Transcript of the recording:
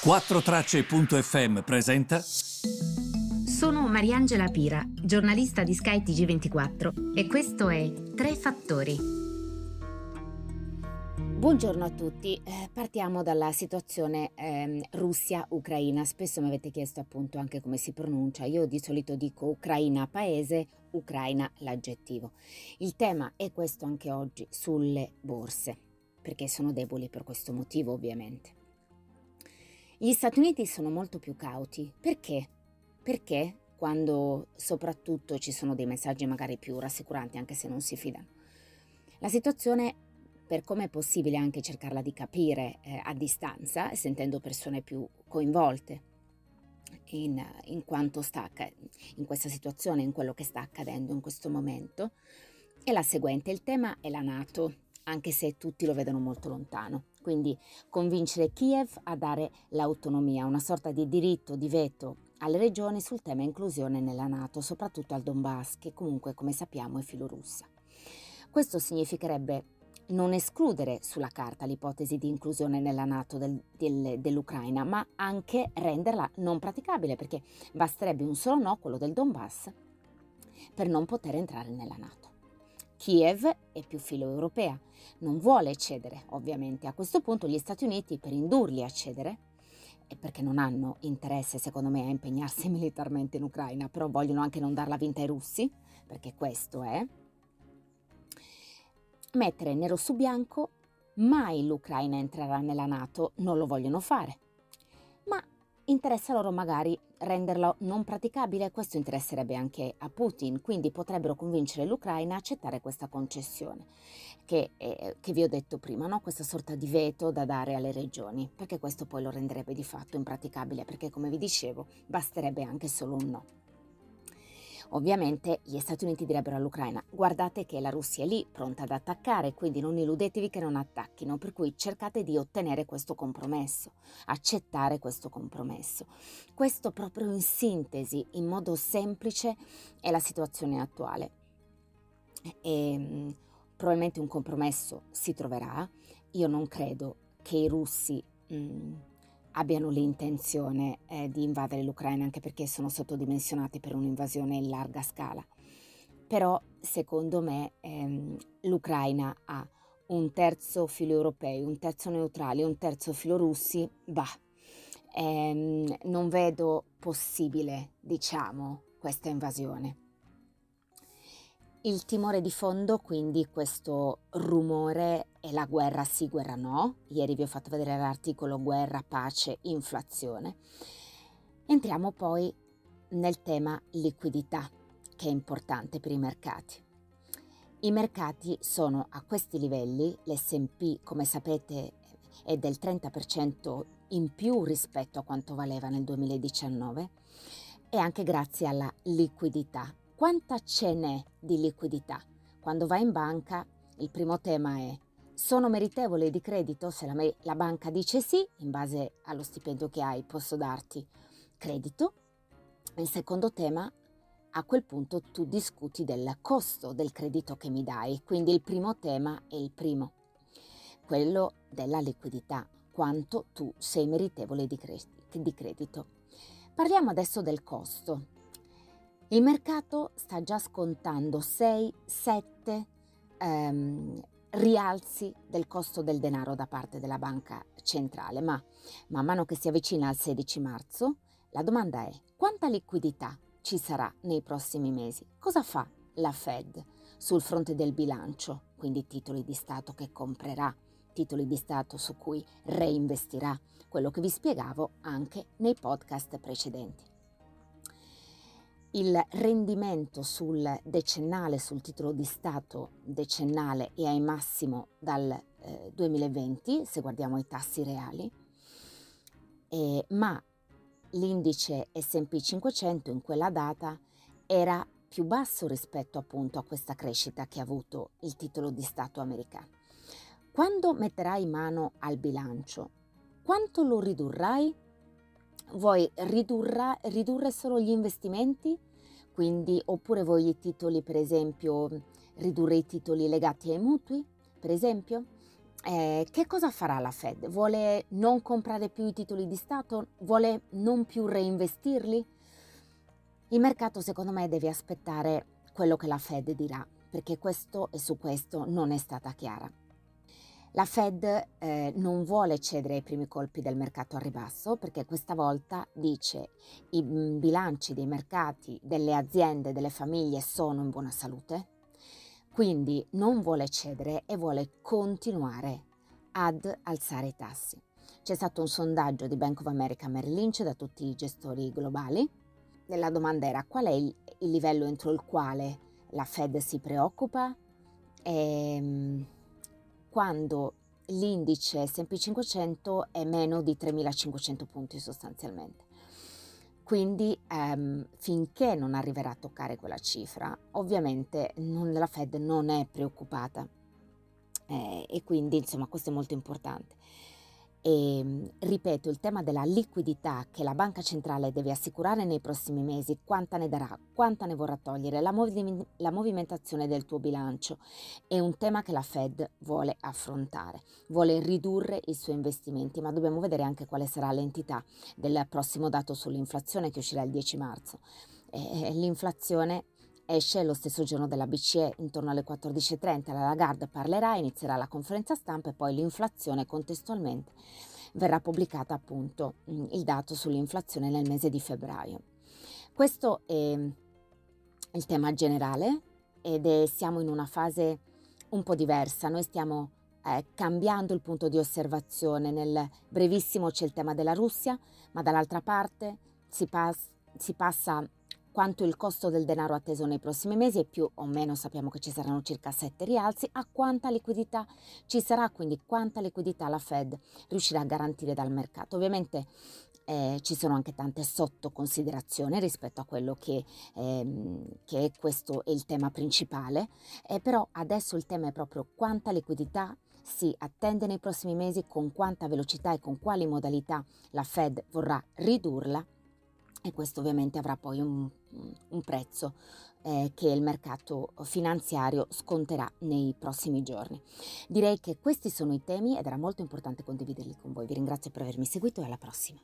4Tracce.fm presenta. Sono Mariangela Pira, giornalista di Sky TG24 e questo è Tre Fattori. Buongiorno a tutti, eh, partiamo dalla situazione eh, Russia-Ucraina. Spesso mi avete chiesto appunto anche come si pronuncia. Io di solito dico Ucraina paese, Ucraina l'aggettivo. Il tema è questo anche oggi sulle borse, perché sono deboli per questo motivo ovviamente. Gli Stati Uniti sono molto più cauti. Perché? Perché quando soprattutto ci sono dei messaggi magari più rassicuranti anche se non si fidano. La situazione, per come è possibile anche cercarla di capire eh, a distanza, sentendo persone più coinvolte in, in quanto sta in questa situazione, in quello che sta accadendo in questo momento, è la seguente. Il tema è la Nato, anche se tutti lo vedono molto lontano. Quindi convincere Kiev a dare l'autonomia, una sorta di diritto di veto alle regioni sul tema inclusione nella Nato, soprattutto al Donbass, che comunque come sappiamo è filorussa. Questo significherebbe non escludere sulla carta l'ipotesi di inclusione nella Nato del, del, dell'Ucraina, ma anche renderla non praticabile, perché basterebbe un solo no, quello del Donbass, per non poter entrare nella Nato. Kiev è più filo-europea, non vuole cedere, ovviamente. A questo punto gli Stati Uniti, per indurli a cedere, e perché non hanno interesse, secondo me, a impegnarsi militarmente in Ucraina, però vogliono anche non darla vinta ai russi, perché questo è, mettere nero su bianco mai l'Ucraina entrerà nella Nato, non lo vogliono fare. Interessa loro magari renderlo non praticabile, questo interesserebbe anche a Putin, quindi potrebbero convincere l'Ucraina a accettare questa concessione, che, eh, che vi ho detto prima, no? questa sorta di veto da dare alle regioni, perché questo poi lo renderebbe di fatto impraticabile, perché come vi dicevo basterebbe anche solo un no. Ovviamente gli Stati Uniti direbbero all'Ucraina guardate che la Russia è lì pronta ad attaccare, quindi non illudetevi che non attacchino, per cui cercate di ottenere questo compromesso, accettare questo compromesso. Questo proprio in sintesi, in modo semplice, è la situazione attuale. E, mm, probabilmente un compromesso si troverà, io non credo che i russi... Mh, abbiano l'intenzione eh, di invadere l'Ucraina, anche perché sono sottodimensionati per un'invasione in larga scala. Però, secondo me, ehm, l'Ucraina ha un terzo filo europei, un terzo neutrali, un terzo filo russi, bah, ehm, non vedo possibile, diciamo, questa invasione. Il timore di fondo, quindi questo rumore è la guerra sì, guerra no. Ieri vi ho fatto vedere l'articolo guerra, pace, inflazione. Entriamo poi nel tema liquidità, che è importante per i mercati. I mercati sono a questi livelli, l'SP come sapete è del 30% in più rispetto a quanto valeva nel 2019 e anche grazie alla liquidità quanta ce n'è di liquidità? Quando vai in banca, il primo tema è sono meritevole di credito? Se la, me- la banca dice sì, in base allo stipendio che hai posso darti credito. Il secondo tema, a quel punto tu discuti del costo del credito che mi dai. Quindi il primo tema è il primo, quello della liquidità, quanto tu sei meritevole di, cre- di credito. Parliamo adesso del costo. Il mercato sta già scontando 6-7 ehm, rialzi del costo del denaro da parte della banca centrale, ma man mano che si avvicina al 16 marzo, la domanda è quanta liquidità ci sarà nei prossimi mesi? Cosa fa la Fed sul fronte del bilancio, quindi titoli di Stato che comprerà, titoli di Stato su cui reinvestirà, quello che vi spiegavo anche nei podcast precedenti il rendimento sul decennale, sul titolo di Stato decennale è ai massimo dal eh, 2020, se guardiamo i tassi reali, eh, ma l'indice SP 500 in quella data era più basso rispetto appunto a questa crescita che ha avuto il titolo di Stato americano. Quando metterai mano al bilancio, quanto lo ridurrai? Vuoi ridurra, ridurre solo gli investimenti? Quindi, oppure vuoi i titoli, per esempio, ridurre i titoli legati ai mutui, per esempio? eh, che cosa farà la Fed? Vuole non comprare più i titoli di Stato? Vuole non più reinvestirli? Il mercato secondo me deve aspettare quello che la Fed dirà, perché questo e su questo non è stata chiara. La Fed eh, non vuole cedere ai primi colpi del mercato a ribasso perché questa volta dice i mm, bilanci dei mercati, delle aziende, delle famiglie sono in buona salute, quindi non vuole cedere e vuole continuare ad alzare i tassi. C'è stato un sondaggio di Bank of America Merrill Lynch da tutti i gestori globali. La domanda era qual è il, il livello entro il quale la Fed si preoccupa e, ehm, quando l'indice S&P 500 è meno di 3.500 punti sostanzialmente. Quindi ehm, finché non arriverà a toccare quella cifra, ovviamente non, la Fed non è preoccupata eh, e quindi insomma questo è molto importante. E, ehm, ripeto, il tema della liquidità che la banca centrale deve assicurare nei prossimi mesi, quanta ne darà, quanta ne vorrà togliere, la, movi- la, movimentazione del tuo bilancio, è un tema che la Fed vuole affrontare, vuole ridurre i suoi investimenti, ma dobbiamo vedere anche quale sarà l'entità del prossimo dato sull'inflazione che uscirà il 10 marzo. E l'inflazione esce lo stesso giorno della BCE, intorno alle 14.30 la Lagarde parlerà, inizierà la conferenza stampa e poi l'inflazione contestualmente verrà pubblicata appunto mm, il dato sull'inflazione nel mese di febbraio. Questo è il tema generale ed è, siamo in una fase un po' diversa, noi stiamo eh, cambiando il punto di osservazione, nel brevissimo c'è il tema della Russia, ma dall'altra parte si, pas- si passa quanto il costo del denaro atteso nei prossimi mesi e più o meno sappiamo che ci saranno circa 7 rialzi, a quanta liquidità ci sarà, quindi quanta liquidità la Fed riuscirà a garantire dal mercato. Ovviamente eh, ci sono anche tante sottoconsiderazioni rispetto a quello che, ehm, che è questo è il tema principale, eh, però adesso il tema è proprio quanta liquidità si attende nei prossimi mesi, con quanta velocità e con quali modalità la Fed vorrà ridurla e questo ovviamente avrà poi un, un prezzo eh, che il mercato finanziario sconterà nei prossimi giorni. Direi che questi sono i temi ed era molto importante condividerli con voi. Vi ringrazio per avermi seguito e alla prossima.